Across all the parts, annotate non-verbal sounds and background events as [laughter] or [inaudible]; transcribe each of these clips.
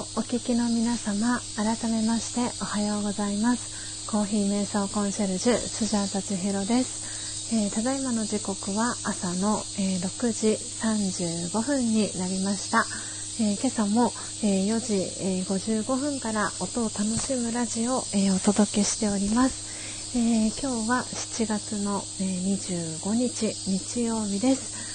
をお聞きの皆様改めましておはようございます。コーヒー瞑想コンシェルジュスジャータチヒロです、えー、ただいまの時刻は朝の、えー、6時35分になりました、えー、今朝も、え4時、え55分から音を楽しむラジオを、えお届けしております。えー、今日は7月の、え25日日曜日です、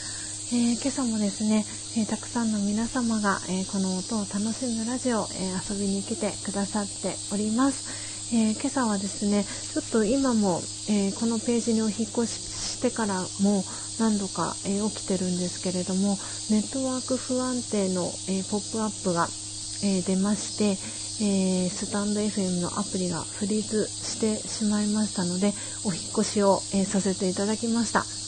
えー、今朝もですね、えー、たくさんの皆様が、えこの音を楽しむラジオ、え遊びに来てくださっております、え今朝はですねちょっと今も、えこのページにお引越ししてからも何度か、え起きてるんですけれどもネットワーク不安定の、えポップアップが、え出まして、えー、スタンド FM のアプリがフリーズしてしまいましたのでお引越しを、えー、させていただきました。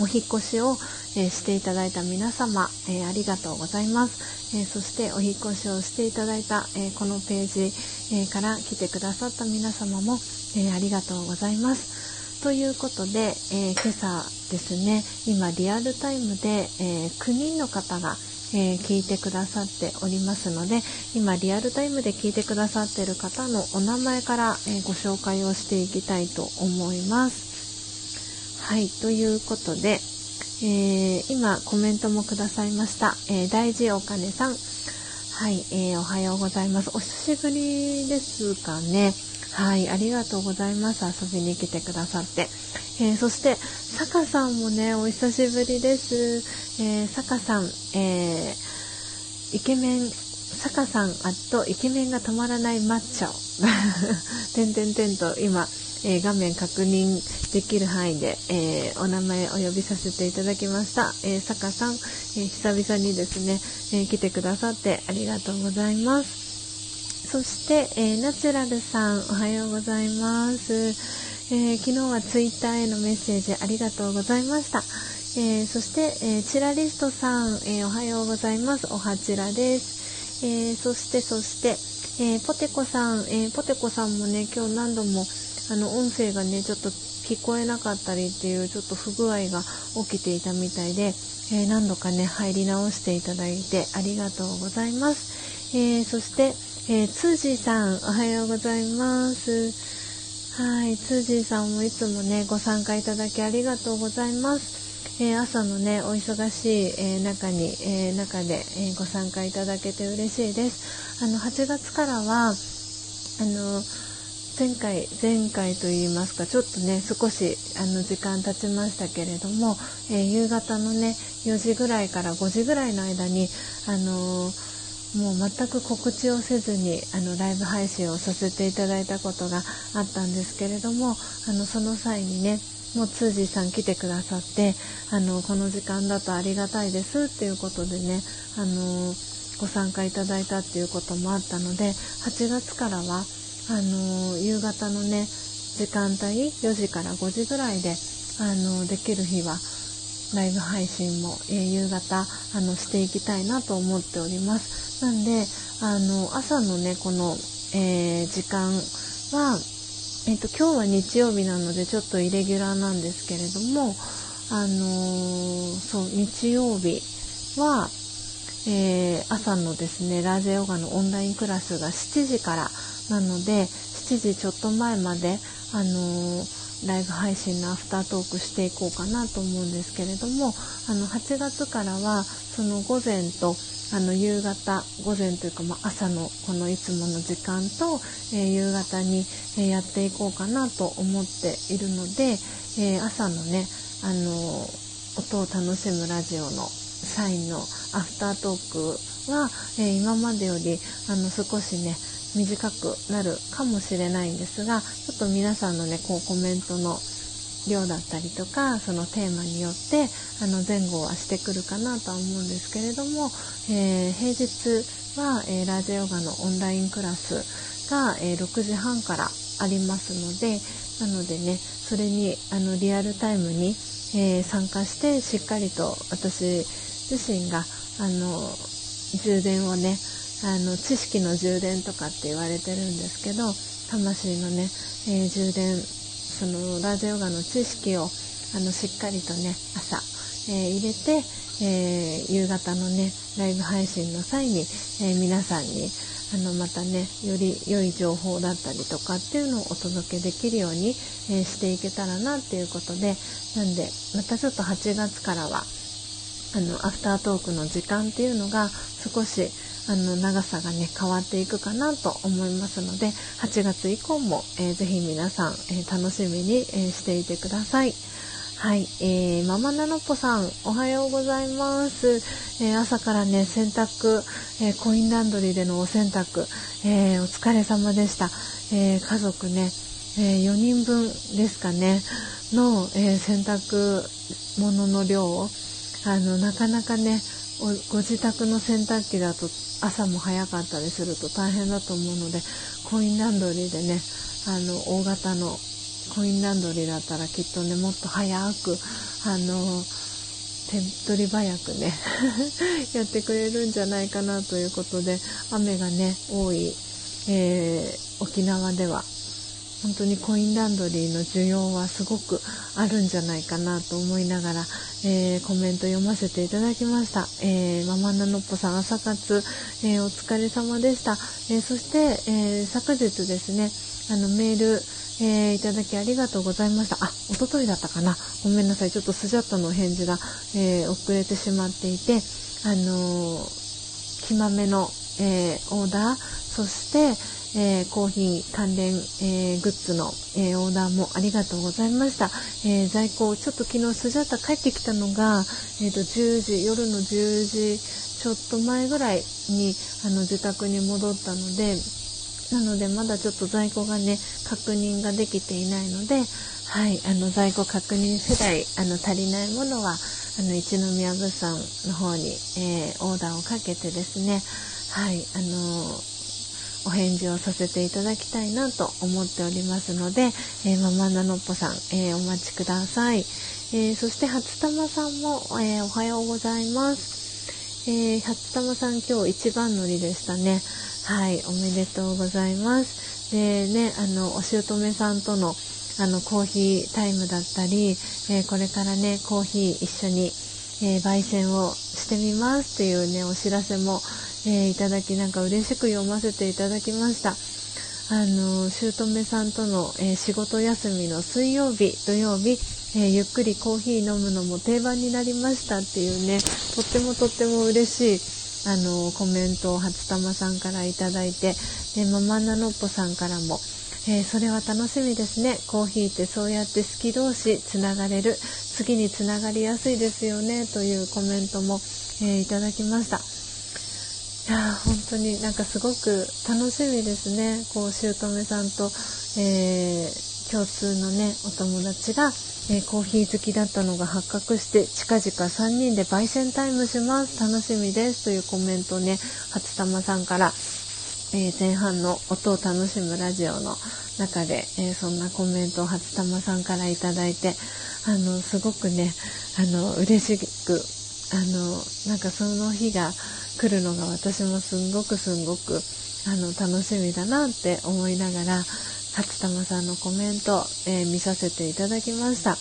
お引越しを、えー、していただいた皆様、えありがとうございます、えそしてお引越しをしていただいた、えこのページ、えから来てくださった皆様も、えありがとうございますということで、え今朝ですね今リアルタイムで、え9人の方がえー、聞いてくださっておりますので今リアルタイムで聞いてくださっている方のお名前から、えー、ご紹介をしていきたいと思います。はいということで、えー、今コメントもくださいました、え大事お金さん。はい、えおはようございます。お久しぶりですかね。はいありがとうございます。遊びに来てくださって、えそして坂さんもねお久しぶりです。えー、坂さん、えー、イケメン、坂さん、あと、イケメンが止まらないマッチョ。[laughs] てんてんてんと今、えー、画面確認できる範囲で、えー、お名前お呼びさせていただきました。えー、坂さん、え久々にですね、え来てくださってありがとうございます。そして、えナチュラルさん、おはようございます。え昨日はツイッターへのメッセージありがとうございました。えー、そして、えー、チラリストさん、えー、おはようございます。おはちらです。えそして、そして、えポテコさん、えポテコさんもね、今日何度も、あの、音声がね、ちょっと聞こえなかったりっていう、ちょっと不具合が起きていたみたいで、え何度かね、入り直していただいてありがとうございます。えそして、えー、つーじさん、おはようございます。はい、つーじーさんもいつもね、ご参加いただきありがとうございます。えー、朝のねお忙しい、えー、中に、えー、中で、えご参加いただけて嬉しいですあの8月からはあの前回前回といいますかちょっとね少しあの時間経ちましたけれども、え夕方のね4時ぐらいから5時ぐらいの間にあのもう全く告知をせずにあのライブ配信をさせていただいたことがあったんですけれどもあのその際にねもう通じさん来てくださってあのこの時間だとありがたいですっていうことでねあのご参加いただいたっていうこともあったので8月からはあの夕方のね時間帯4時から5時ぐらいであのできる日はライブ配信も、えー、夕方あのしていきたいなと思っております。なんであの朝のねこの、えー、時間はえっと、今日は日曜日なのでちょっとイレギュラーなんですけれども、あのー、そう日曜日は、え、朝のですねラージェヨガのオンラインクラスが7時からなので7時ちょっと前まで、あのー、ライブ配信のアフタートークしていこうかなと思うんですけれどもあの8月からはその午前とあの夕方午前というか、まあ、朝のこのいつもの時間と、えー、夕方に、え、やっていこうかなと思っているので、えー、朝のねあの音を楽しむラジオのサインのアフタートークは、え今までよりあの少しね短くなるかもしれないんですがちょっと皆さんのねこうコメントの量だったりとかそのテーマによってあの前後はしてくるかなとは思うんですけれども、えー、平日は、えー、ラージヨガのオンラインクラスが、えー、6時半からありますのでなのでねそれにあのリアルタイムに、え参加してしっかりと私自身があの充電をねあの知識の充電とかって言われてるんですけど魂のね、え充電そのラージヨガの知識をあのしっかりとね朝、え入れて、え夕方のねライブ配信の際に、え皆さんにあのまたねより良い情報だったりとかっていうのをお届けできるように、えしていけたらなっていうことでなんでまたちょっと8月からはあのアフタートークの時間っていうのが少しあの長さがね変わっていくかなと思いますので8月以降も、えー、ぜひ皆さん、えー、楽しみに、えー、していてください。はい、えー、ママナノポさん、おはようございます。えー、朝からね、洗濯、えー、コインランドリーでのお洗濯、えお疲れ様でした。え家族ね、え4人分ですかね、の、え洗濯物の量を、あの、なかなかね、ご自宅の洗濯機だと朝も早かったりすると大変だと思うのでコインランドリーでねあの大型のコインランドリーだったらきっとねもっと早くあの手っ取り早くね [laughs] やってくれるんじゃないかなということで雨がね多い、えー、沖縄では本当にコインランドリーの需要はすごくあるんじゃないかなと思いながら、えー、コメント読ませていただきました。えー、ママナノッポさん朝活、えー、お疲れ様でした。えそして、え昨日ですね、あのメール、えー、いただきありがとうございました。あ、おとといだったかな。ごめんなさい。ちょっとスジャッタの返事が、えー、遅れてしまっていて、あのー、きまめの、えー、オーダー、そして、えー、コーヒー関連、えー、グッズの、えー、オーダーもありがとうございました。え在庫、ちょっと昨日スジャータ帰ってきたのが、えーと、10時、夜の10時ちょっと前ぐらいにあの自宅に戻ったので、なのでまだちょっと在庫がね、確認ができていないので、はい、あの在庫確認世代、あの足りないものは、あの一宮物産の方に、えー、オーダーをかけてですね、はい、あのお返事をさせていただきたいなと思っておりますので、えー、ママナノッポさん、えー、お待ちください。えー、そして初玉さんも、えおはようございます。え初玉さん今日一番乗りでしたね。はい、おめでとうございます。でね、あの、お姑さんとのあのコーヒータイムだったり、えこれからね、コーヒー一緒に、え焙煎をしてみますっていうね、お知らせも、えー、いただきなんか嬉しく読ませていただきました。あの姑さんとの、えー、仕事休みの水曜日土曜日、えー、ゆっくりコーヒー飲むのも定番になりましたっていうねとってもとっても嬉しいあのコメントを初玉さんからいただいてでママナノッポさんからも、えー、それは楽しみですねコーヒーってそうやって好き同士つながれる次につながりやすいですよねというコメントも、えいただきました。いや本当になんかすごく楽しみですね。こう姑さんと、えー、共通のねお友達が、えー、コーヒー好きだったのが発覚して近々3人で焙煎タイムします。楽しみです。というコメントね初玉さんから、えー、前半の音を楽しむラジオの中で、えそんなコメントを初玉さんから頂いてあのすごくねあの嬉しくあのなんかその日が来るのが私もすんごくすんごくあの楽しみだなって思いながら勝玉さんのコメント、えー、見させていただきました、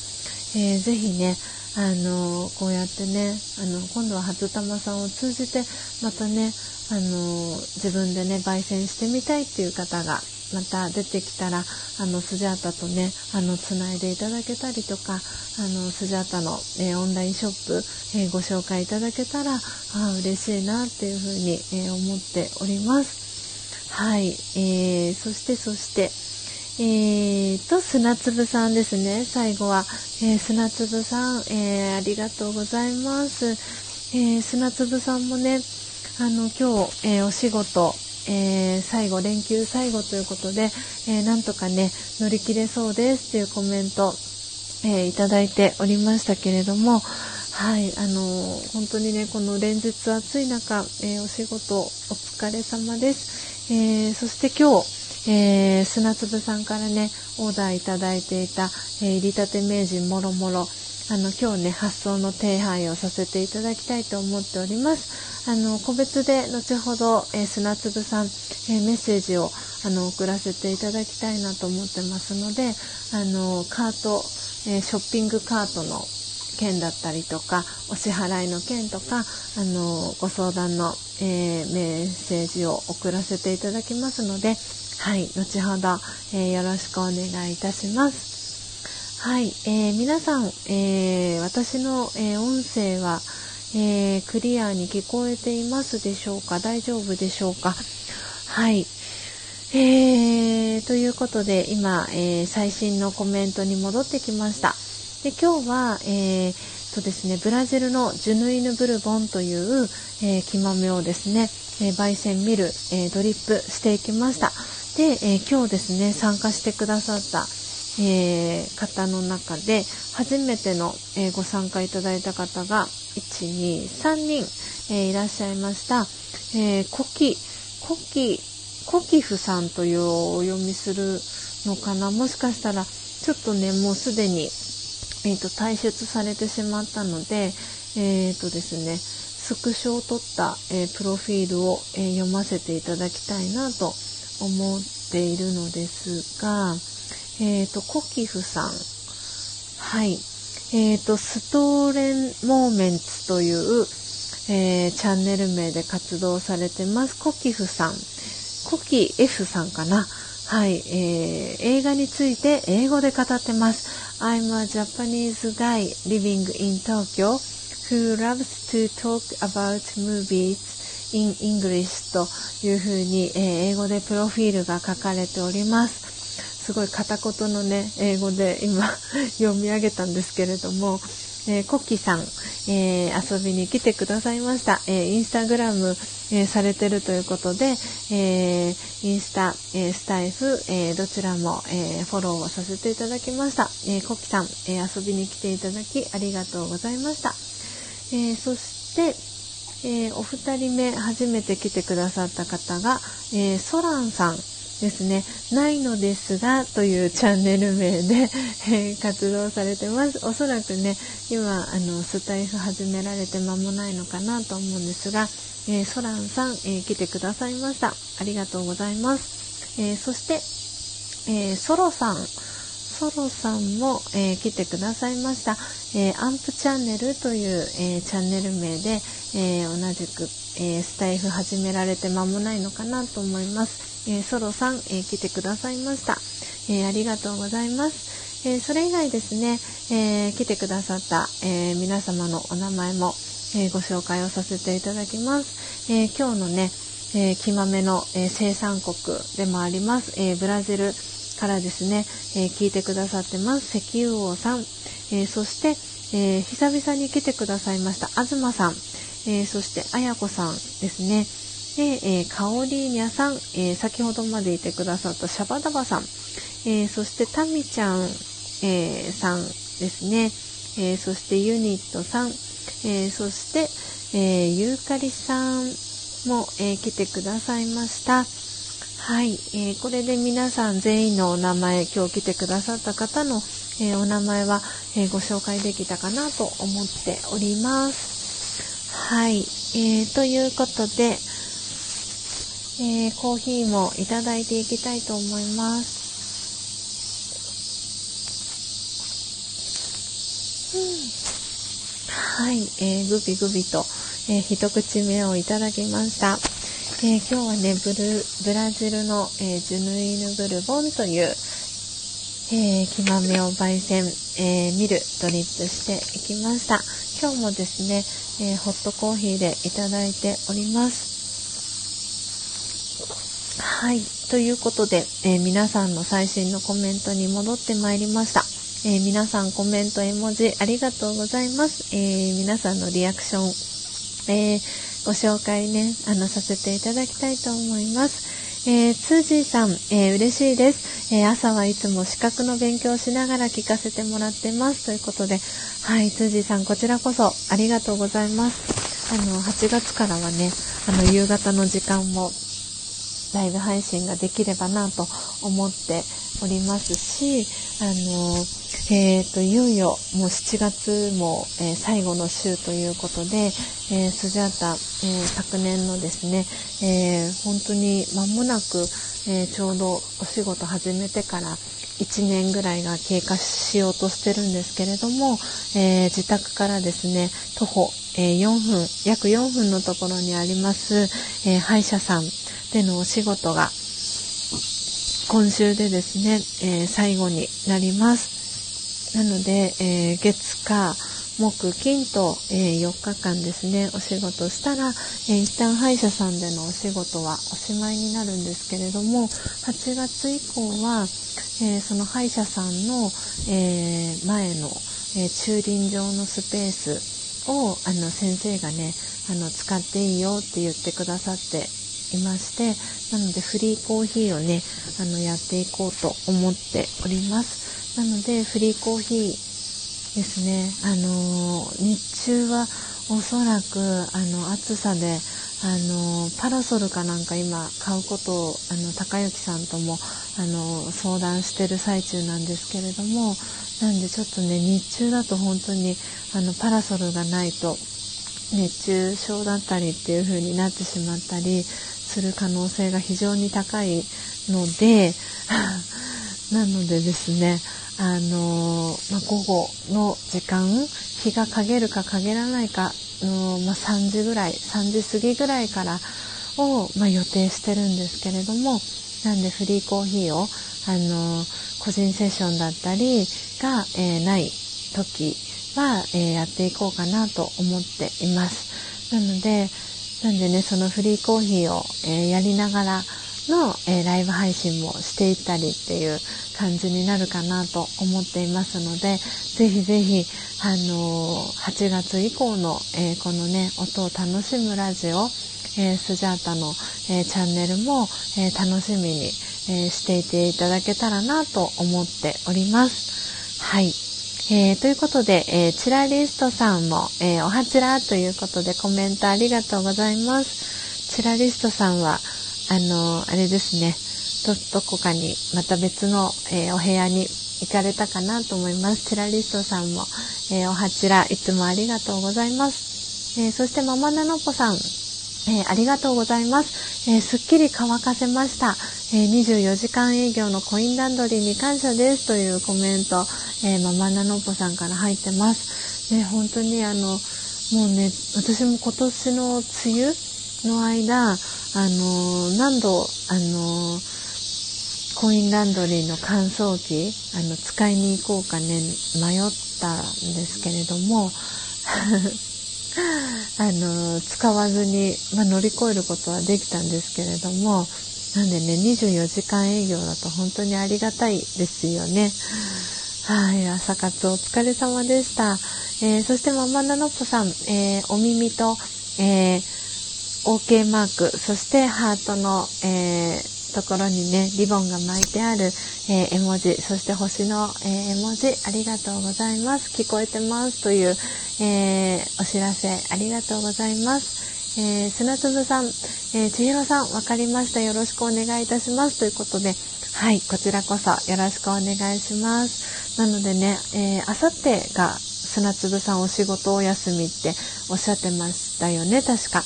えー、ぜひねあのこうやってねあの今度は初玉さんを通じてまたねあの自分でね焙煎してみたいっていう方がまた出てきたらあのスジャータとねあのつないでいただけたりとかあのスジャータの、えー、オンラインショップ、えー、ご紹介いただけたらあ嬉しいなっていうふうに、えー、思っております。はい、えー、そしてそしてえーと、砂粒さんですね。最後は、えー、砂粒さん、えー、ありがとうございます。えー、砂粒さんもね、あの、今日、えー、お仕事、えー、最後、連休最後ということで、えー、なんとかね、乗り切れそうですっていうコメント、えー、いただいておりましたけれども、はい、あの本当にね、この連日暑い中、えお仕事お疲れ様です。えそして今日、え砂粒さんからね、オーダーいただいていた、え入りたて名人もろもろ、あの、今日ね、発送の手配をさせていただきたいと思っております。あの個別で後ほど、えー、砂粒さん、えー、メッセージをあの送らせていただきたいなと思ってますのであのカート、えー、ショッピングカートの件だったりとかお支払いの件とかあのご相談の、えー、メッセージを送らせていただきますのではい後ほど、えー、よろしくお願いいたしますはい、えー、皆さん、え私の、え音声は、えクリアに聞こえていますでしょうか？大丈夫でしょうか？はいえー、ということで今、えー、最新のコメントに戻ってきました。で今日は、えーとですね、ブラジルのジュヌイヌブルボンという、えー、木豆をですね、えー、焙煎ミル、えー、ドリップしていきました。で、え今日ですね、参加してくださった、え方の中で初めての、えご参加いただいた方が1、2、3人、えいらっしゃいました。えコキ、コキコキフさんというお読みするのかなもしかしたらちょっとねもうすでに、えーと、退出されてしまったのでえっ、ー、とですねスクショを取った、えー、プロフィールを、えー、読ませていただきたいなと思っているのですが、えっ、ー、と、コキフさん。はい。えっ、と、ストーレンモーメンツという、えチャンネル名で活動されてます。コキフさん。コキ F さんかな。はい、えー、映画について英語で語ってます。I'm a Japanese guy living in Tokyo who loves to talk about movies in English というふうに、えー、英語でプロフィールが書かれております。すごい片言のね、英語で今 [laughs] 読み上げたんですけれども、えー、コッキーさん、えー、遊びに来てくださいました。えー、インスタグラム、えされてるということで、えインスタ、えスタイフ、えどちらも、えフォローをさせていただきました。えコッキーさん、え遊びに来ていただきありがとうございました。えそして、えお二人目初めて来てくださった方が、えソランさん、ですね、ないのですがというチャンネル名で、[laughs] え活動されてます。おそらくね、今、あの、スタイフ始められて間もないのかなと思うんですが、えー、ソランさん、え、来てくださいました。ありがとうございます。え、そして、えソロさん、ソロさんも、え来てくださいました。えアンプチャンネルという、えチャンネル名で、え同じく、えスタイフ始められて間もないのかなと思います。えー、ソロさん、えー、来てくださいました、えー、ありがとうございます、えそれ以外ですね、え来てくださった、え皆様のお名前も、えご紹介をさせていただきます、え今日のね、え木豆の、え生産国でもあります、えブラジルからですね、え聞いてくださってます。石油王さん、えそして、え久々に来てくださいました東さん、えそしてあやこさんですね、で、えー、カオリーニャさん、えー、先ほどまでいてくださったシャバダバさん、えー、そしてタミちゃん、えさんですね、えそしてユニットさん、えそして、えユーカリさんも、え来てくださいました。はい、えこれで皆さん全員のお名前、今日来てくださった方の、えお名前は、えご紹介できたかなと思っております。はい、えーということで、えー、コーヒーもいただいていきたいと思います。うん、はい、えー、グビグビと、えー、一口目をいただきました。え今日はねブル、ブラジルの、えジュヌイヌブルボンという、え木豆を焙煎、えミルドリップしていきました。今日もですね、えホットコーヒーでいただいております。はい。ということで、えー、皆さんの最新のコメントに戻ってまいりました。えー、皆さんコメント、絵文字ありがとうございます。えー、皆さんのリアクション、えご紹介ね、あの、させていただきたいと思います。えー、ツージーさん、えー、嬉しいです、えー、朝はいつも資格の勉強しながら聞かせてもらってます。ということで、はい、ツージーさん、こちらこそありがとうございます。あの、8月からはね、あの、夕方の時間もライブ配信ができればなと思っておりますし、あの、えーと、いよいよもう7月も、えー、最後の週ということで、えー、スジャータ、え、昨年のですね、え、本当に間もなく、えちょうどお仕事始めてから1年ぐらいが経過しようとしてるんですけれども、え自宅からですね徒歩、え4分約4分のところにあります、え歯医者さんでのお仕事が今週でですね、え最後になります。なので、えー、月火木金と、えー、4日間ですねお仕事したら、えー、一旦歯医者さんでのお仕事はおしまいになるんですけれども8月以降は、えー、その歯医者さんの、え前の、え駐輪場のスペースをあの先生がねあの使っていいよって言ってくださっていましてなのでフリーコーヒーをねあのやっていこうと思っております。なのでフリーコーヒーですねあの日中はおそらくあの暑さであのパラソルかなんか今買うことをあの高之さんともあの相談してる最中なんですけれどもなんでちょっとね日中だと本当にあのパラソルがないと熱中症だったりっていう風になってしまったりする可能性が非常に高いので [laughs] なのでですねあのまあ、午後の時間日が陰るか陰らないかの、まあ、3時ぐらい3時過ぎぐらいからを、まあ、予定してるんですけれどもなんでフリーコーヒーをあの個人セッションだったりが、えー、ない時は、えー、やっていこうかなと思っています。なのでなんでねそのフリーコーヒーを、えー、やりながらの、えライブ配信もしていったりっていう感じになるかなと思っていますので、ぜひぜひ、あの、8月以降の、え、このね、音を楽しむラジオ、えー、スジャータの、えチャンネルも、え楽しみに、えしていていただけたらなと思っております。はい。えー、ということで、えー、チラリストさんも、えー、おはちらということでコメントありがとうございます。チラリストさんは、あの、あれですね、ど、どこかにまた別の、えー、お部屋に行かれたかなと思います。テラリストさんも、えー、おはちら、いつもありがとうございます。えー、そしてママナノポさん、えー、ありがとうございます。えー、すっきり乾かせました。えー、24時間営業のコインランドリーに感謝ですというコメント、えママナノポさんから入ってます。ね、本当にあの、もうね、私も今年の梅雨の間、あの何度、あのコインランドリーの乾燥機あの使いに行こうかね迷ったんですけれども [laughs] あの使わずに、まあ、乗り越えることはできたんですけれどもなんでね24時間営業だと本当にありがたいですよね。はい、朝活お疲れ様でした。えー、そしてママナノッポさん、えー、お耳と、えー OK マーク、そしてハートの、えー、ところにね、リボンが巻いてある、えー、絵文字、そして星の、えー、絵文字、ありがとうございます。聞こえてますという、えお知らせ、ありがとうございます。えー、砂粒さん、えー、千尋さん、わかりました。よろしくお願いいたします。ということで、はい、こちらこそよろしくお願いします。なのでね、えー、あさってが砂粒さんお仕事お休みっておっしゃってましたよね、確か。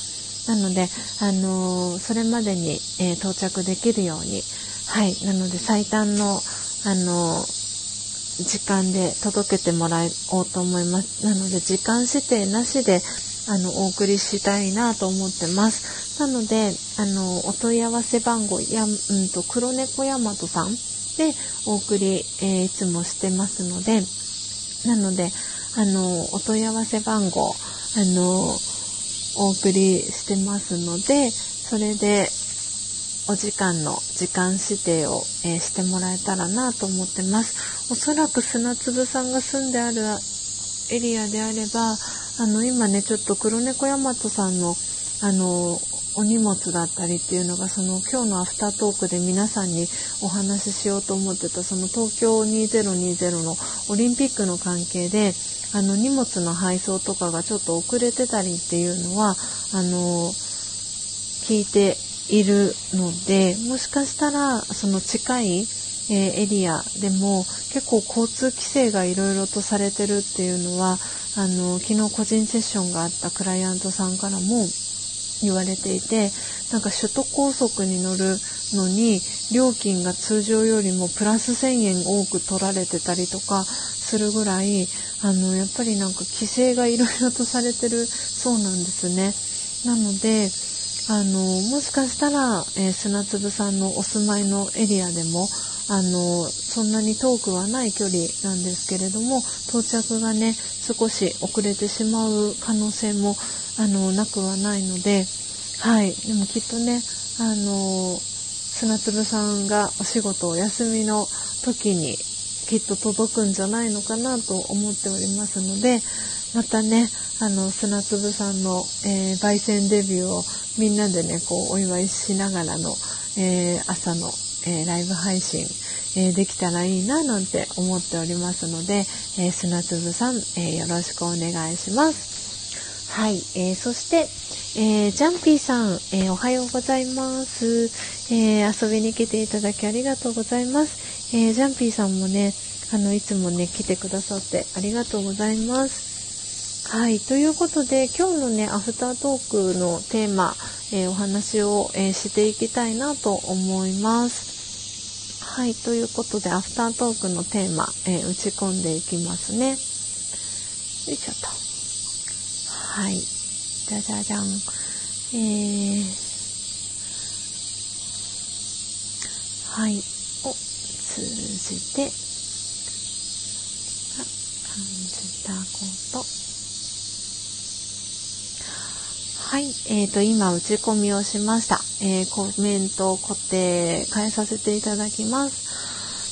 なので、あのー、それまでに、えー、到着できるように、はい、なので最短の、あのー、時間で届けてもらおうと思います。なので、時間指定なしで、あの、お送りしたいなと思ってます。なので、あの、お問い合わせ番号、や、うんと、黒猫ヤマトさんでお送り、えー、いつもしてますので、なので、あの、お問い合わせ番号、あの、お送りしてますので、それでお時間の時間指定を、えー、してもらえたらなと思ってます。おそらく砂粒さんが住んであるエリアであれば、あの、今ね、ちょっと黒猫ヤマトさんの、あの、お荷物だったりっていうのが、その今日のアフタートークで皆さんにお話ししようと思ってた、その東京2020のオリンピックの関係で、あの荷物の配送とかがちょっと遅れてたりっていうのはあの聞いているのでもしかしたらその近いえー、エリアでも結構交通規制がいろいろとされてるっていうのはあの昨日個人セッションがあったクライアントさんからも言われていてなんか首都高速に乗るのに料金が通常よりもプラス1000円多く取られてたりとかするぐらいあのやっぱりなんか規制がいろいろとされてるそうなんですね。なのであのもしかしたら、えー、砂粒さんのお住まいのエリアでもあのそんなに遠くはない距離なんですけれども到着がね少し遅れてしまう可能性もあのなくはないのではいでもきっとねあの砂粒さんがお仕事お休みの時にきっと届くんじゃないのかなと思っておりますのでまたねあの砂粒さんの、えー、焙煎デビューをみんなでねこうお祝いしながらの、えー、朝の、えー、ライブ配信、えできたらいいななんて思っておりますので、え砂粒さん、えよろしくお願いします。はい、えそして、えジャンピーさん、えおはようございます、え遊びに来ていただきありがとうございます。えジャンピーさんもね、あのいつもね来てくださってありがとうございます。はい。ということで、今日のね、アフタートークのテーマ、えー、お話を、えー、していきたいなと思います。はい。ということで、アフタートークのテーマ、えー、打ち込んでいきますね。よいしょと。はい。じゃじゃじゃん。えー、はい。を通じて、感じたこと。はい、えーと、今打ち込みをしました。えー、コメント固定変えさせていただきます。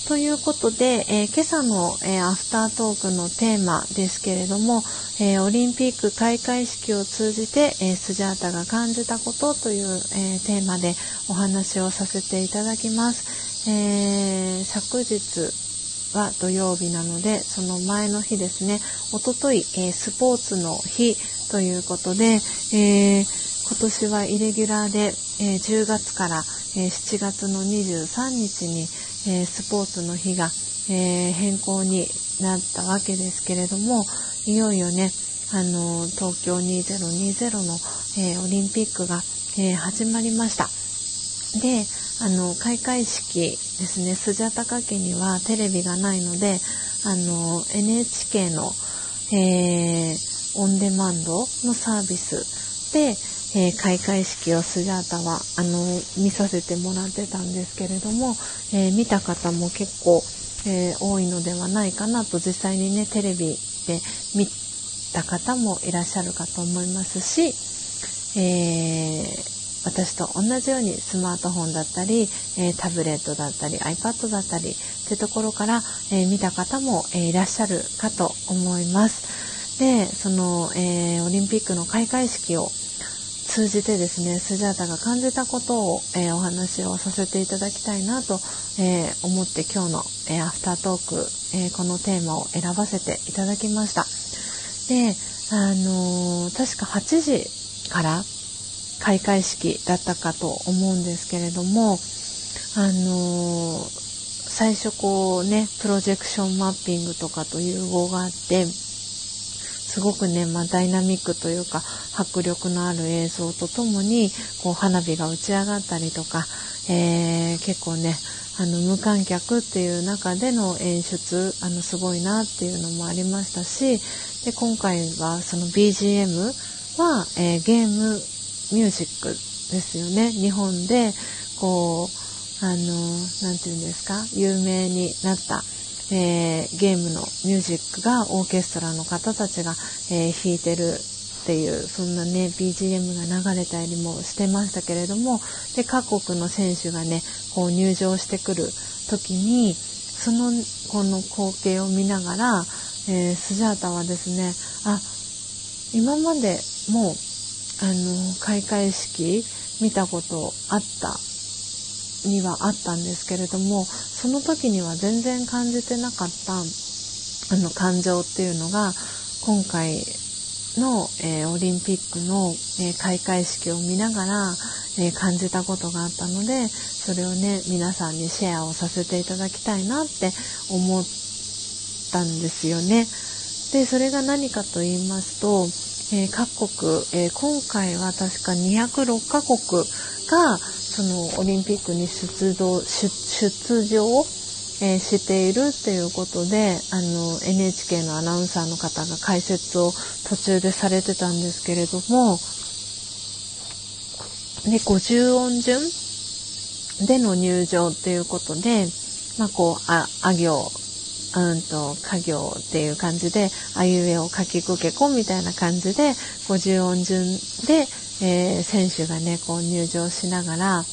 ということで、えー、今朝の、えー、アフタートークのテーマですけれども、えオリンピック開会式を通じて、えスジャータが感じたことという、えテーマでお話をさせていただきます。え昨日は土曜日なので、その前の日ですね、おととい、えスポーツの日ということで、え、今年はイレギュラーで、え、10月から、え、7月の23日に、えスポーツの日が、え変更になったわけですけれどもいよいよねあの東京2020の、えオリンピックが、え始まりました。であの開会式ですねスジャタカ家にはテレビがないのであの NHK の、えーオンデマンドのサービスで、えー、開会式をスジャータはあの見させてもらってたんですけれども、えー、見た方も結構、えー、多いのではないかなと実際にねテレビで見た方もいらっしゃるかと思いますし、え私と同じようにスマートフォンだったり、えタブレットだったり iPad だったりってところから、え見た方も、えいらっしゃるかと思います。でその、え、オリンピックの開会式を通じてですねスジャータが感じたことを、えー、お話をさせていただきたいなと、えー、思って今日の、えアフタートーク、えこのテーマを選ばせていただきました。であの確か8時から開会式だったかと思うんですけれどもあの最初こうねプロジェクションマッピングとかと融合があってすごくね、まあ、ダイナミックというか迫力のある映像とともにこう花火が打ち上がったりとか、えー、結構ねあの無観客っていう中での演出あのすごいなっていうのもありましたしで今回はその BGM は、えー、ゲームミュージックですよね。日本でこうあの何て言うんですか？有名になったえー、ゲームのミュージックがオーケストラの方たちが、えー、弾いてるっていうそんなね BGM が流れたりもしてましたけれどもで各国の選手がねこう入場してくる時にそのこの光景を見ながら、えー、スジャータはですねあ今までもうあの開会式見たことあったにはあったんですけれどもその時には全然感じてなかったあの感情っていうのが今回の、えー、オリンピックの、えー、開会式を見ながら、えー、感じたことがあったのでそれをね皆さんにシェアをさせていただきたいなって思ったんですよね。でそれが何かと言いますと、え各国、え今回は確か206カ国がそのオリンピックに出場出場えー、しているっていうことであの NHK のアナウンサーの方が解説を途中でされてたんですけれどもで50音順での入場っていうことで、まあ、こうああ行うんと家業っていう感じであいうえを書きくけこみたいな感じで50音順で、えー、選手がねこう入場しながら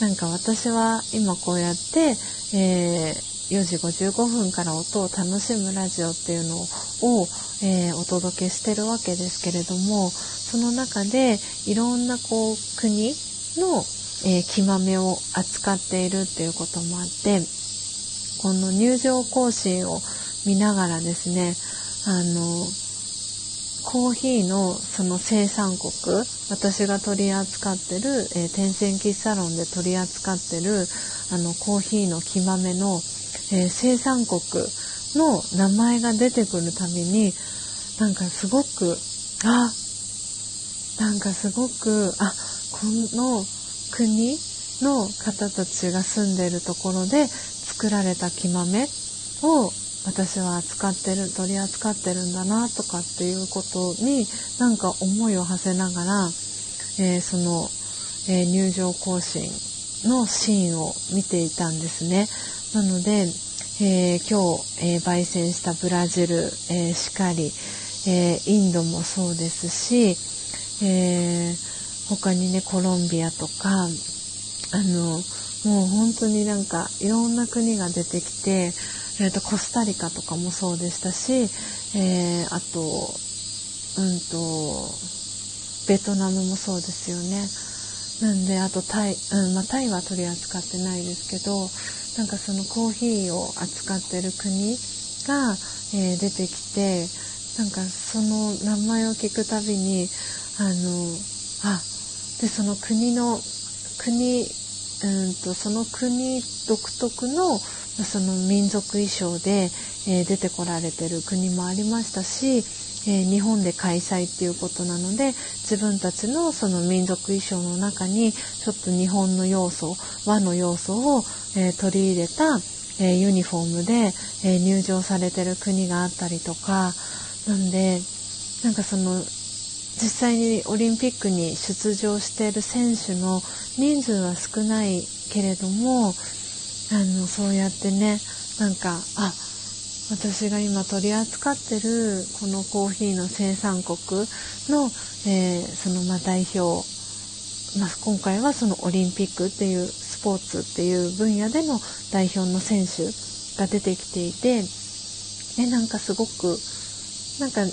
なんか私は今こうやってえー、4時55分から音を楽しむラジオっていうのを、えー、お届けしてるわけですけれどもその中でいろんなこう国の、えー、木豆を扱っているっていうこともあってこの入場行進を見ながらですねあのコーヒーのその生産国私が取り扱ってる、えー、天線喫茶論で取り扱ってるあのコーヒーの木豆の、えー、生産国の名前が出てくるたびになんかすごくあなんかすごくあこの国の方たちが住んでるところで作られた木豆を私は扱ってる取り扱ってるんだなとかっていうことになんか思いを馳せながら、えー、その、えー、入場行進のシーンを見ていたんですね。なので、えー、今日、えー、焙煎したブラジル、えー、しかり、えインドもそうですし、え他にねコロンビアとかあのもう本当になんかいろんな国が出てきて、えーと、コスタリカとかもそうでしたし、えあとうんとベトナムもそうですよね。なんであとタイ、うんまあ、タイは取り扱ってないですけどなんかそのコーヒーを扱ってる国が、えー、出てきてなんかその名前を聞くたびにあのあでその国の国うんとその国独特のその民族衣装で、えー、出てこられてる国もありましたしえー、日本で開催っていうことなので自分たちのその民族衣装の中にちょっと日本の要素和の要素を、えー、取り入れた、え、ユニフォームで、え入場されてる国があったりとかなんでなんかその実際にオリンピックに出場している選手の人数は少ないけれどもあのそうやってねなんかあ私が今取り扱ってるこのコーヒーの生産国の、えー、そのま代表、まあ、今回はそのオリンピックっていうスポーツっていう分野での代表の選手が出てきていてえなんかすごくなんか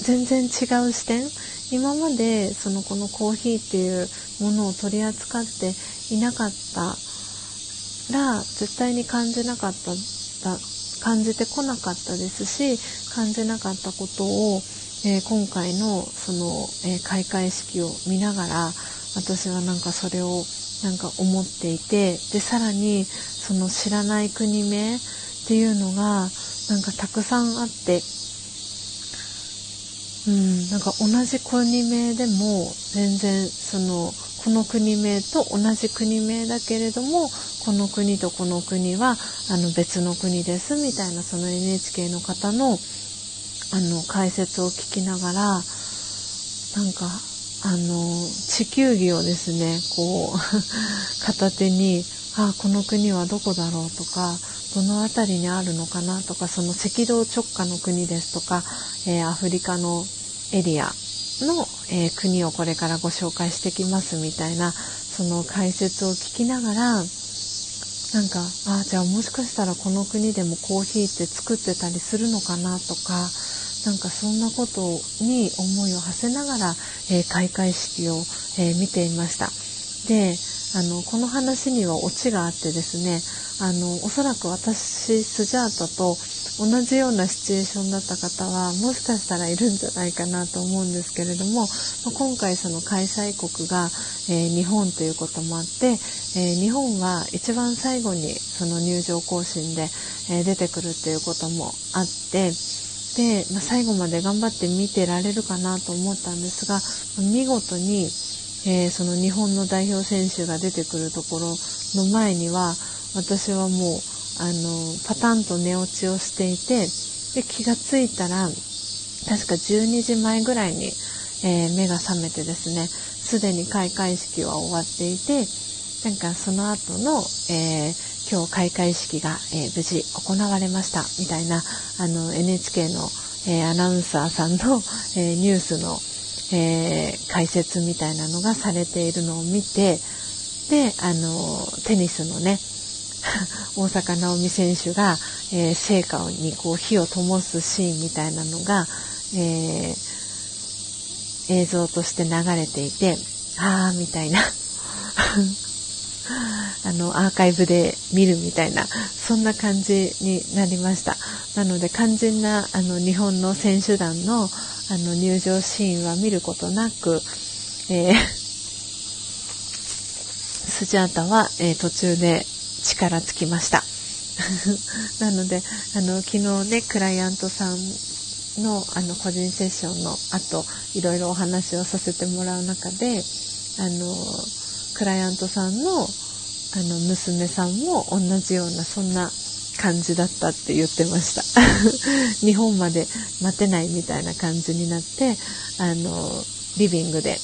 全然違う視点？今までそのこのコーヒーっていうものを取り扱っていなかったら絶対に感じなかった感じてこなかったですし感じなかったことを、えー、今回のその、えー、開会式を見ながら私はなんかそれをなんか思っていてでさらにその知らない国名っていうのがなんかたくさんあってうんなんか同じ国名でも全然そのこの国名と同じ国名だけれどもこの国とこの国はあの別の国ですみたいなその NHK の方のあの解説を聞きながらなんかあの地球儀をですねこう [laughs] 片手にあこの国はどこだろうとかどの辺りにあるのかなとかその赤道直下の国ですとか、えー、アフリカのエリアの、えー、国をこれからご紹介してきますみたいなその解説を聞きながらなんかあじゃあもしかしたらこの国でもコーヒーって作ってたりするのかなとかなんかそんなことに思いを馳せながら、えー、開会式を、えー、見ていました。であのこの話にはオチがあってですねあのおそらく私スジャータと同じようなシチュエーションだった方はもしかしたらいるんじゃないかなと思うんですけれども、ま今回その開催国が、え、日本ということもあって、え、日本は一番最後にその入場行進で、え出てくるっていうこともあってで、ま、最後まで頑張って見てられるかなと思ったんですが見事に、えー、その日本の代表選手が出てくるところの前には私はもうあのパタンと寝落ちをしていてで気がついたら確か12時前ぐらいに、えー、目が覚めてですねすでに開会式は終わっていてなんかその後の、えー、今日開会式が、えー、無事行われましたみたいなあの NHK の、えアナウンサーさんの、えニュースの、え解説みたいなのがされているのを見てであのテニスのね [laughs] 大坂なおみ選手が、えー、聖火にこう火を灯すシーンみたいなのが、えー、映像として流れていて、あーみたいな [laughs] あの、アーカイブで見るみたいな、そんな感じになりました。なので、肝心な、あの、日本の選手団の、あの、入場シーンは見ることなく、えー、[laughs] スジャータは、えー、途中で力尽きました。[laughs] なので、あの、昨日ね、クライアントさんの、あの、個人セッションの後、いろいろお話をさせてもらう中で、あの、クライアントさんの、あの、娘さんも同じような、そんな感じだったって言ってました。[laughs] 日本まで待てないみたいな感じになって、あの、リビングで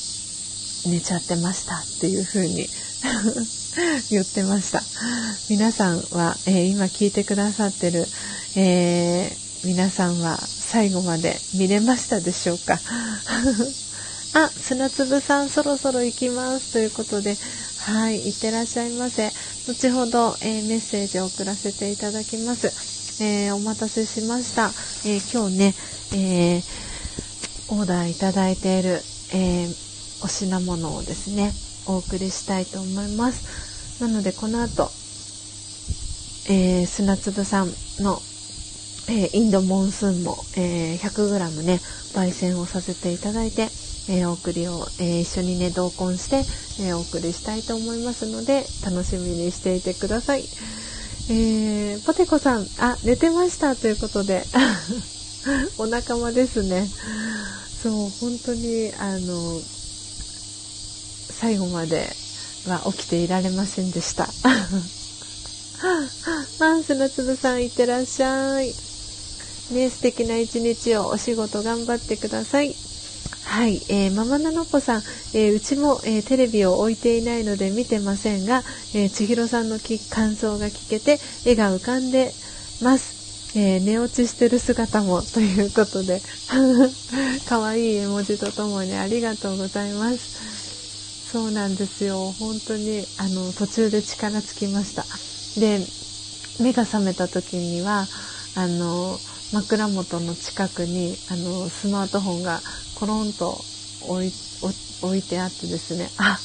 寝ちゃってましたっていう風に [laughs] 言ってました。皆さんは、えー、今聞いてくださってる、えー、皆さんは最後まで見れましたでしょうか？[laughs] あ、砂粒さんそろそろ行きますということで、はい、いってらっしゃいませ。後ほど、えー、メッセージを送らせていただきます。え、お待たせしました。え、今日ね、えオーダーいただいている、えお品物をですね、お送りしたいと思います。なのでこの後、えー、砂粒さんの、えー、インドモンスーンも、えー、100g ね、焙煎をさせていただいて、えお送りを、え一緒にね、同梱して、えお送りしたいと思いますので、楽しみにしていてください。えポテコさん、あ、寝てましたということで、[laughs] お仲間ですね。そう、本当に、あの、最後までは起きていられませんでした。[laughs] マンスのつぶさんいってらっしゃい。ね、素敵な一日をお仕事頑張ってください。はい、えー、ママナノコさん、えー、うちも、えー、テレビを置いていないので見てませんが、え千尋さんの感想が聞けて絵が浮かんでます。え寝落ちしてる姿もということで、[laughs] 可愛い絵文字とともにありがとうございます。そうなんですよ。本当にあの途中で力尽きました。で目が覚めた時にはあの枕元の近くにあのスマートフォンがコロンと置い置いてあってですね。あ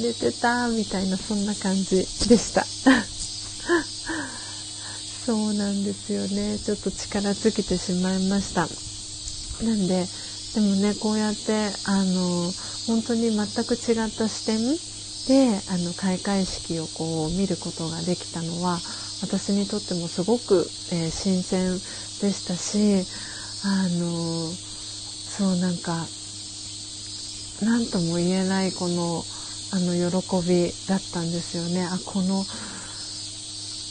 寝てたみたいなそんな感じでした。[laughs] そうなんですよね。ちょっと力尽きてしまいました。なんででもねこうやってあの本当に全く違った視点であの開会式をこう見ることができたのは私にとってもすごく、えー、新鮮でしたしあのそうなんか何とも言えないこのあの喜びだったんですよね。あこの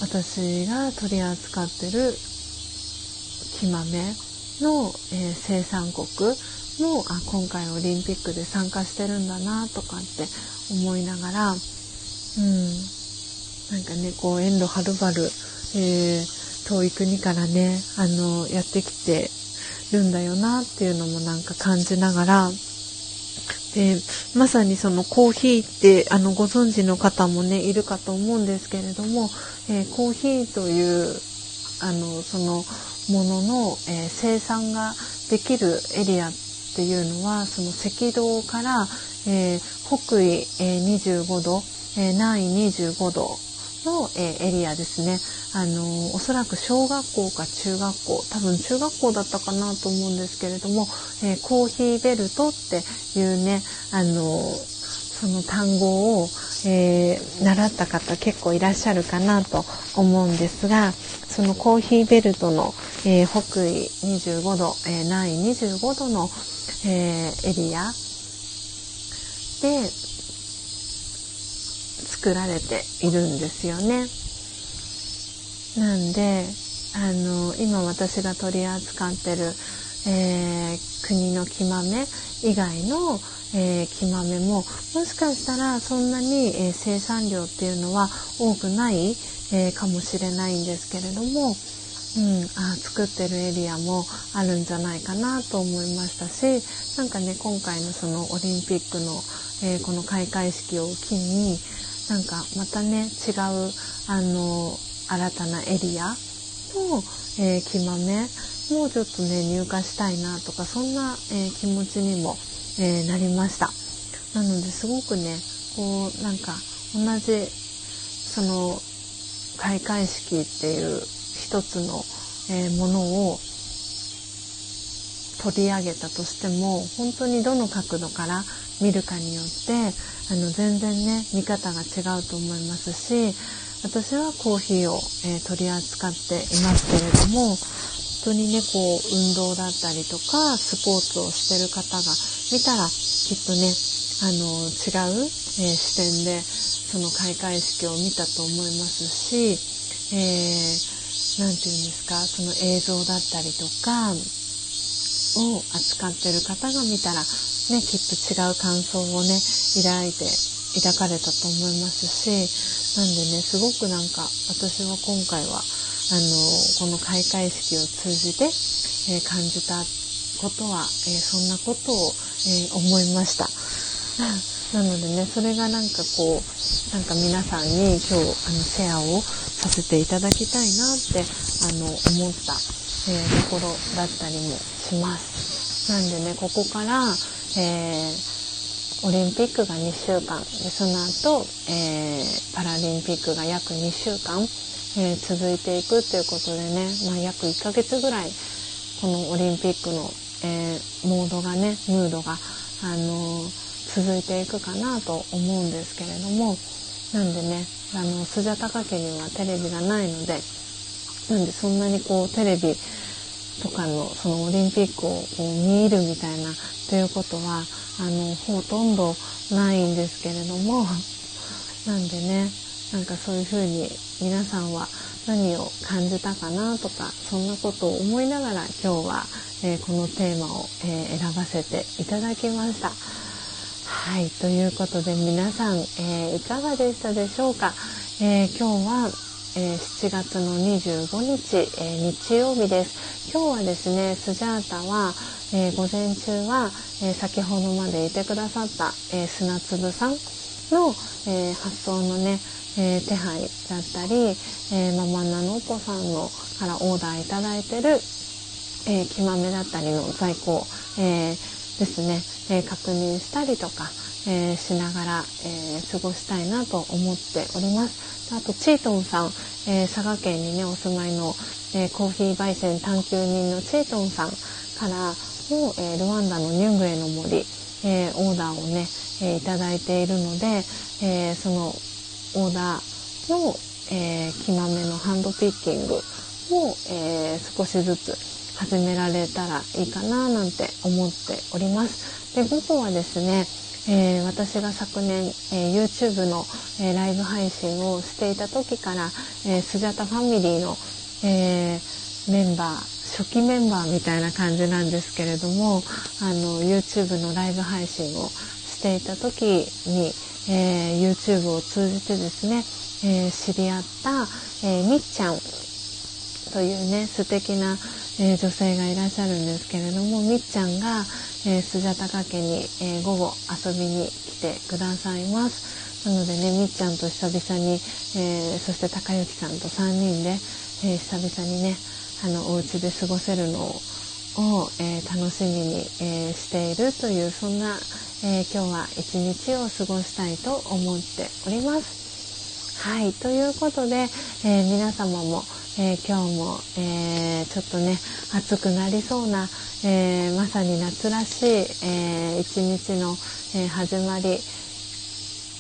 私が取り扱ってる木豆の、えー、生産国もあ今回オリンピックで参加してるんだなとかって思いながら、うん、なんかねこう遠路はるばる、えー、遠い国からねあのやってきてるんだよなっていうのもなんか感じながらでまさにそのコーヒーってあのご存知の方もねいるかと思うんですけれども、えー、コーヒーというあのそのものの、えー、生産ができるエリアっっていうのはその赤道から、えー、北緯、えー、25度、えー、南緯25度の、えー、エリアですね。あのー、おそらく小学校か中学校、多分中学校だったかなと思うんですけれども、えー、コーヒーベルトっていうね、あのその単語を、え習った方結構いらっしゃるかなと思うんですが、そのコーヒーベルトの、え北緯25度、え南緯25度の、えエリアで作られているんですよね。なんであの今私が取り扱ってる、え、国の木豆以外の、えー、木豆ももしかしたらそんなに、えー、生産量っていうのは多くない、えー、かもしれないんですけれども、うん、あ作ってるエリアもあるんじゃないかなと思いましたしなんかね今回のそのオリンピックの、えー、この開会式を機になんかまたね違うあの新たなエリアの、えー、木豆もうちょっとね入荷したいなとかそんな、えー、気持ちにも、えー、なりました。なのですごくねこうなんか同じその開会式っていう一つの、えものを取り上げたとしても本当にどの角度から見るかによってあの全然ね見方が違うと思いますし私はコーヒーを、えー、取り扱っていますけれども当にねこう運動だったりとかスポーツをしてる方が見たらきっとねあの違う、えー、視点でその開会式を見たと思いますし、えー、て言うんですかその映像だったりとかを扱ってる方が見たらね、きっと違う感想をね、抱いて、抱かれたと思いますし、なんでね、すごくなんか、私は今回は、あの、この開会式を通じて、えー、感じたことは、えー、そんなことを、えー、思いました。[laughs] なのでね、それがなんかこう、なんか皆さんに今日、あの、シェアをさせていただきたいなって、あの、思った、えところだったりもします。なんでね、ここから、え、オリンピックが2週間でその後、え、パラリンピックが約2週間、えー、続いていくっていうことでね、まあ、約1ヶ月ぐらいこのオリンピックの、えモードがねムードが、あの続いていくかなと思うんですけれどもなんでねあのスジャタカ家にはテレビがないのでなんでそんなにこうテレビとかのそのオリンピックをこう見るみたいなということはあのほとんどないんですけれども [laughs] なんでねなんかそういうふうに皆さんは何を感じたかなとかそんなことを思いながら今日は、えー、このテーマを、えー、選ばせていただきました。はい、ということで皆さん、えー、いかがでしたでしょうか、え今日は、え7月の25日、え日曜日です。今日はですねスジャータは、えー、午前中は、えー、先ほどまでいてくださった、えー、砂粒さんの、え発送のね、え手配だったり、えママナのお子さんのからオーダーいただいてる、え木豆だったりの在庫、えですね、え確認したりとか、えしながら、え過ごしたいなと思っております。あとチートンさん、え佐賀県にねお住まいのえ、コーヒー焙煎探求人のチェイトンさんからも、え、ルワンダのニュングエの森、え、オーダーをね、え、いただいているので、えそのオーダーの、え木豆のハンドピッキングを、え少しずつ始められたらいいかななんて思っております。で午後はですね、えー、私が昨年、えー、YouTube の、えー、ライブ配信をしていた時から、えスジャタファミリーの、えー、メンバー初期メンバーみたいな感じなんですけれどもあの YouTube のライブ配信をしていた時に、えー、YouTube を通じてですね、えー、知り合った、えみっちゃんというね素敵な、え女性がいらっしゃるんですけれどもみっちゃんが、えスジャタカ家に、え午後遊びに来てくださいます。なのでねみっちゃんと久々に、えそして高之さんと3人で、え、久々にねあのお家で過ごせるのを、をえー、楽しみに、えー、しているというそんな、え今日は一日を過ごしたいと思っております。はい、ということで、え、皆様も、え、今日も、え、ちょっとね暑くなりそうな、えまさに夏らしい、え一日の、え始まり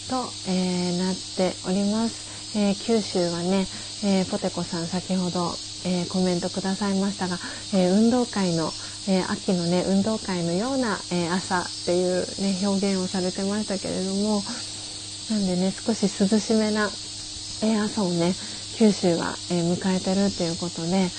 と、えなっております、え九州はね、えポテコさん先ほど、えーコメントくださいましたが、え運動会の、え秋のね運動会のような、え朝っていう、ね、表現をされてましたけれどもなんでね少し涼しめな、え朝をね九州は、え迎えてるっていうことで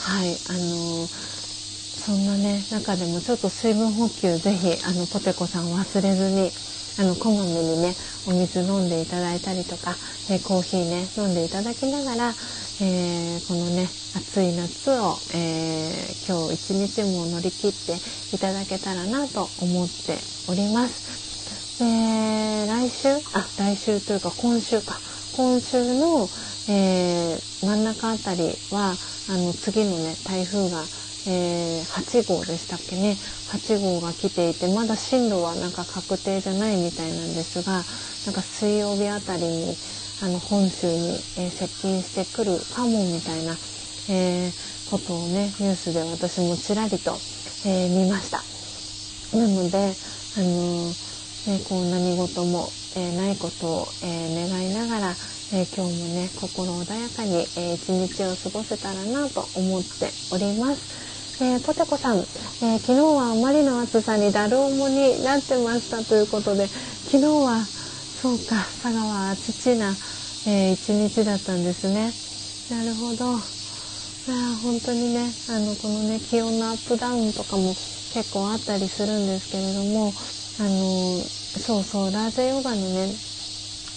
はいあのそんなね中でもちょっと水分補給ぜひあのポテコさん忘れずにあのこまめにねお水飲んでいただいたりとか、えー、コーヒーね飲んでいただきながら、えー、このね暑い夏を、えー、今日一日も乗り切っていただけたらなと思っております。で来週？あ来週というか今週か今週の、えー、真ん中あたりはあの次のね台風が、えー、8号でしたっけね8号が来ていてまだ進路はなんか確定じゃないみたいなんですがなんか水曜日あたりにあの本州に、えー、接近してくるかもみたいな、えー、ことをねニュースで私もちらりと、え、見ました。なので、あのね、こう何事も、えないことを、え願いながら、え今日もね心穏やかに、え一日を過ごせたらなと思っております。えー、ポテコさん、えー、昨日はあまりの暑さにだる重になってましたということで昨日はそうか佐賀は父な、えー、一日だったんですね。なるほど。本当にねあのこのね気温のアップダウンとかも結構あったりするんですけれどもあのそうそうラージェヨガのね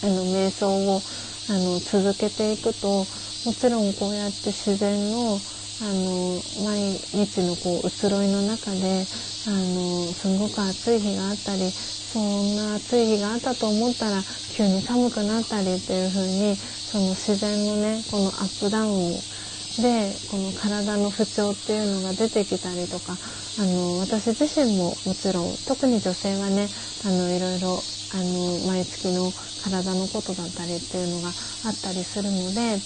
あの瞑想をあの続けていくともちろんこうやって自然のあの毎日のこう移ろいの中であのすごく暑い日があったりそんな暑い日があったと思ったら急に寒くなったりっていう風にその自然のねこのアップダウンでこの体の不調っていうのが出てきたりとかあの私自身ももちろん特に女性はねあのいろいろあの毎月の体のことだったりっていうのがあったりするので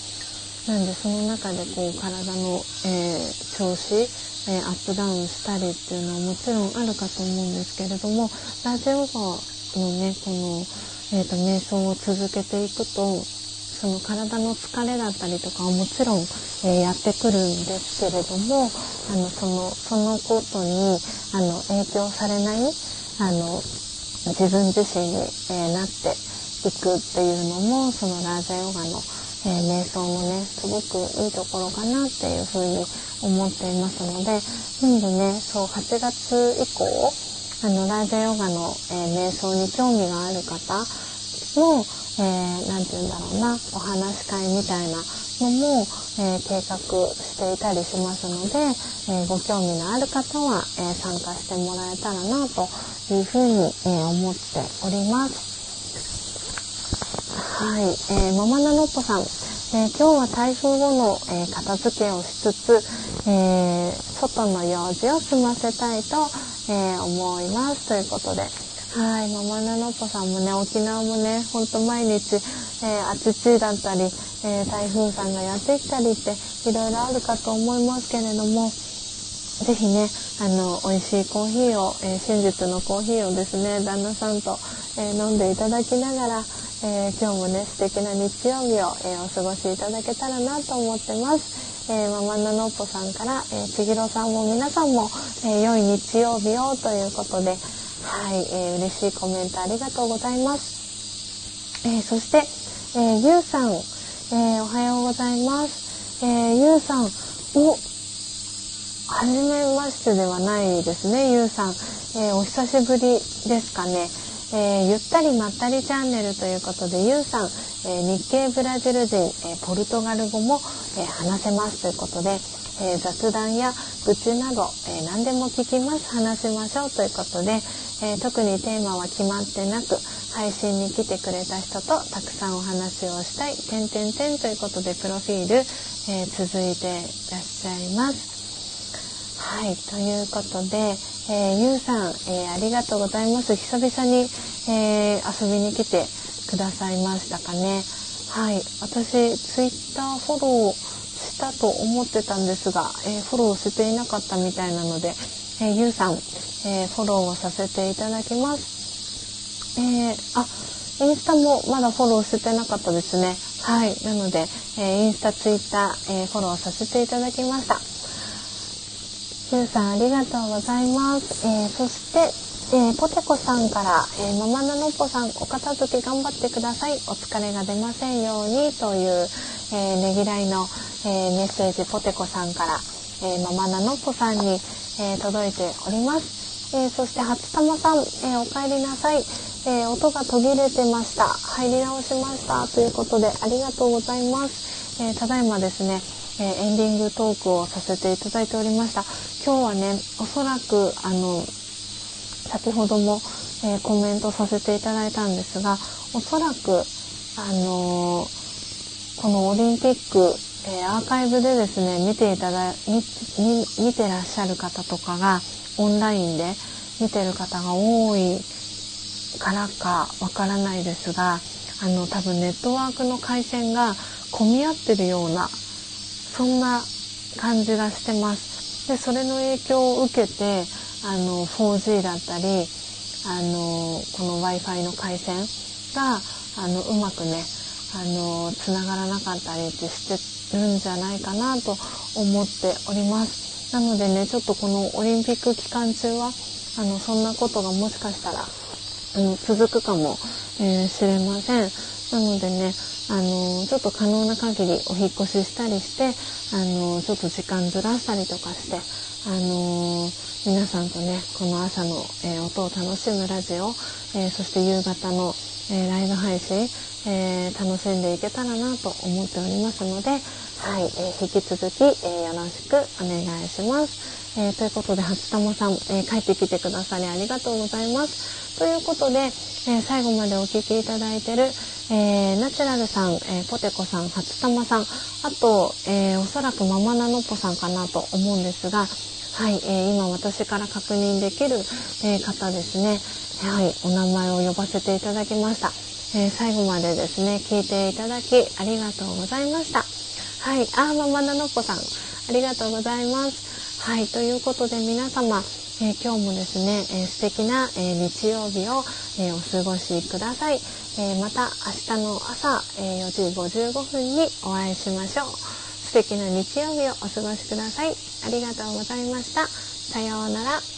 なんでその中でこう体の、えー、調子、えー、アップダウンしたりっていうのはもちろんあるかと思うんですけれどもラジオガのねこの、えーと、瞑想を続けていくとその体の疲れだったりとかはもちろん、えー、やってくるんですけれどもあのそのそのことにあの影響されないあの自分自身に、えー、なっていくっていうのもそのラージャヨガの、えー、瞑想のねすごくいいところかなっていうふうに思っていますのでなのでねそう8月以降あのラージャヨガの、えー、瞑想に興味がある方の何、えー、て言うんだろうなお話し会みたいなのも、えー、計画していたりしますので、え、ご興味のある方は、え参加してもらえたらなというふうに、え思っております。はい、えー、ママナノッポさん、えー、今日は台風後の、えー、片付けをしつつ、え外の用事を済ませたいと、え思います。ということで、はい、ママナノッポさんもね、沖縄もね、ほんと毎日、えあちちだったり、え台風さんがやってきたりっていろいろあるかと思いますけれども、ぜひね、あの、美味しいコーヒーを、え真実のコーヒーをですね、旦那さんと、え飲んでいただきながら、えー、今日もね素敵な日曜日を、えー、お過ごしいただけたらなと思ってます。えー、ママナノッポさんから、えー、ちぎろさんも皆さんも、えー、良い日曜日をということで、はい、えー、嬉しいコメントありがとうございます。えー、そして、えー、ゆうさん、えー、おはようございます。えー、ゆうさん、お、はじめましてではないですね、ゆうさん。えー、お久しぶりですかね。えー、ゆったりまったりチャンネルということで、ゆうさん、えー、日系ブラジル人、えー、ポルトガル語も、え話せますということで、え雑談や愚痴など、え何でも聞きます、話しましょうということで、え特にテーマは決まってなく、配信に来てくれた人とたくさんお話をしたい、てんてんてんということで、プロフィール、え続いていらっしゃいます。はい、ということで、えー、ゆうさん、えー、ありがとうございます。久々に、えー、遊びに来てくださいましたかね。はい、私ツイッターフォローしたと思ってたんですが、えー、フォローしていなかったみたいなので、えー、ゆうさん、えー、フォローをさせていただきます。えー、あ、インスタもまだフォローしてなかったですね。はい。なので、えインスタ、ツイッター、えフォローさせていただきました。ゆうさん、ありがとうございます。えそして、えー、ポテコさんから、えー、ママナノッポさん、お片付け頑張ってください。お疲れが出ませんように、という、えー、ねぎらいの、えメッセージ、ポテコさんから、えママナノッポさんに、え届いております。えそして、初玉さん、えお帰りなさい。え音が途切れてました。入り直しました。ということで、ありがとうございます。えただいまですね、えエンディングトークをさせていただいておりました。今日はね、おそらく、あの、先ほども、えー、コメントさせていただいたんですがおそらく、あのー、このオリンピック、えー、アーカイブでですね見ていただ見見てらっしゃる方とかがオンラインで見てる方が多いからかわからないですがあの多分ネットワークの回線が混み合ってるようなそんな感じがしてます。でそれの影響を受けてあの 4G だったりあのこの w i f i の回線があのうまくねあの繋がらなかったりってしてるんじゃないかなと思っておりますなのでねちょっとこのオリンピック期間中はあのそんなことがもしかしたら、うん、続くかも、えー、れませんなのでねあのちょっと可能な限りお引越ししたりしてあのちょっと時間ずらしたりとかしてあの皆さんとねこの朝の、えー、音を楽しむラジオ、えー、そして夕方の、えー、ライブ配信、え楽しんでいけたらなと思っておりますので、はいえ引き続き、えよろしくお願いします。えということで初玉さん、え帰ってきてくださりありがとうございます。ということで、え最後までお聴きいただいてる、えナチュラルさん、えポテコさん、初玉さん、あと、えおそらくママナノッポさんかなと思うんですが、はい、え、今私から確認できる、え、方ですね。はい、お名前を呼ばせていただきました。え、最後までですね、聞いていただきありがとうございました。はい、あー、ママナノッポさん、ありがとうございます。はい、ということで皆様、えー、今日もですね、えー、素敵な、えー、日曜日を、えお過ごしください。えまた明日の朝、え4時55分にお会いしましょう。素敵な日曜日をお過ごしください。ありがとうございました。さようなら。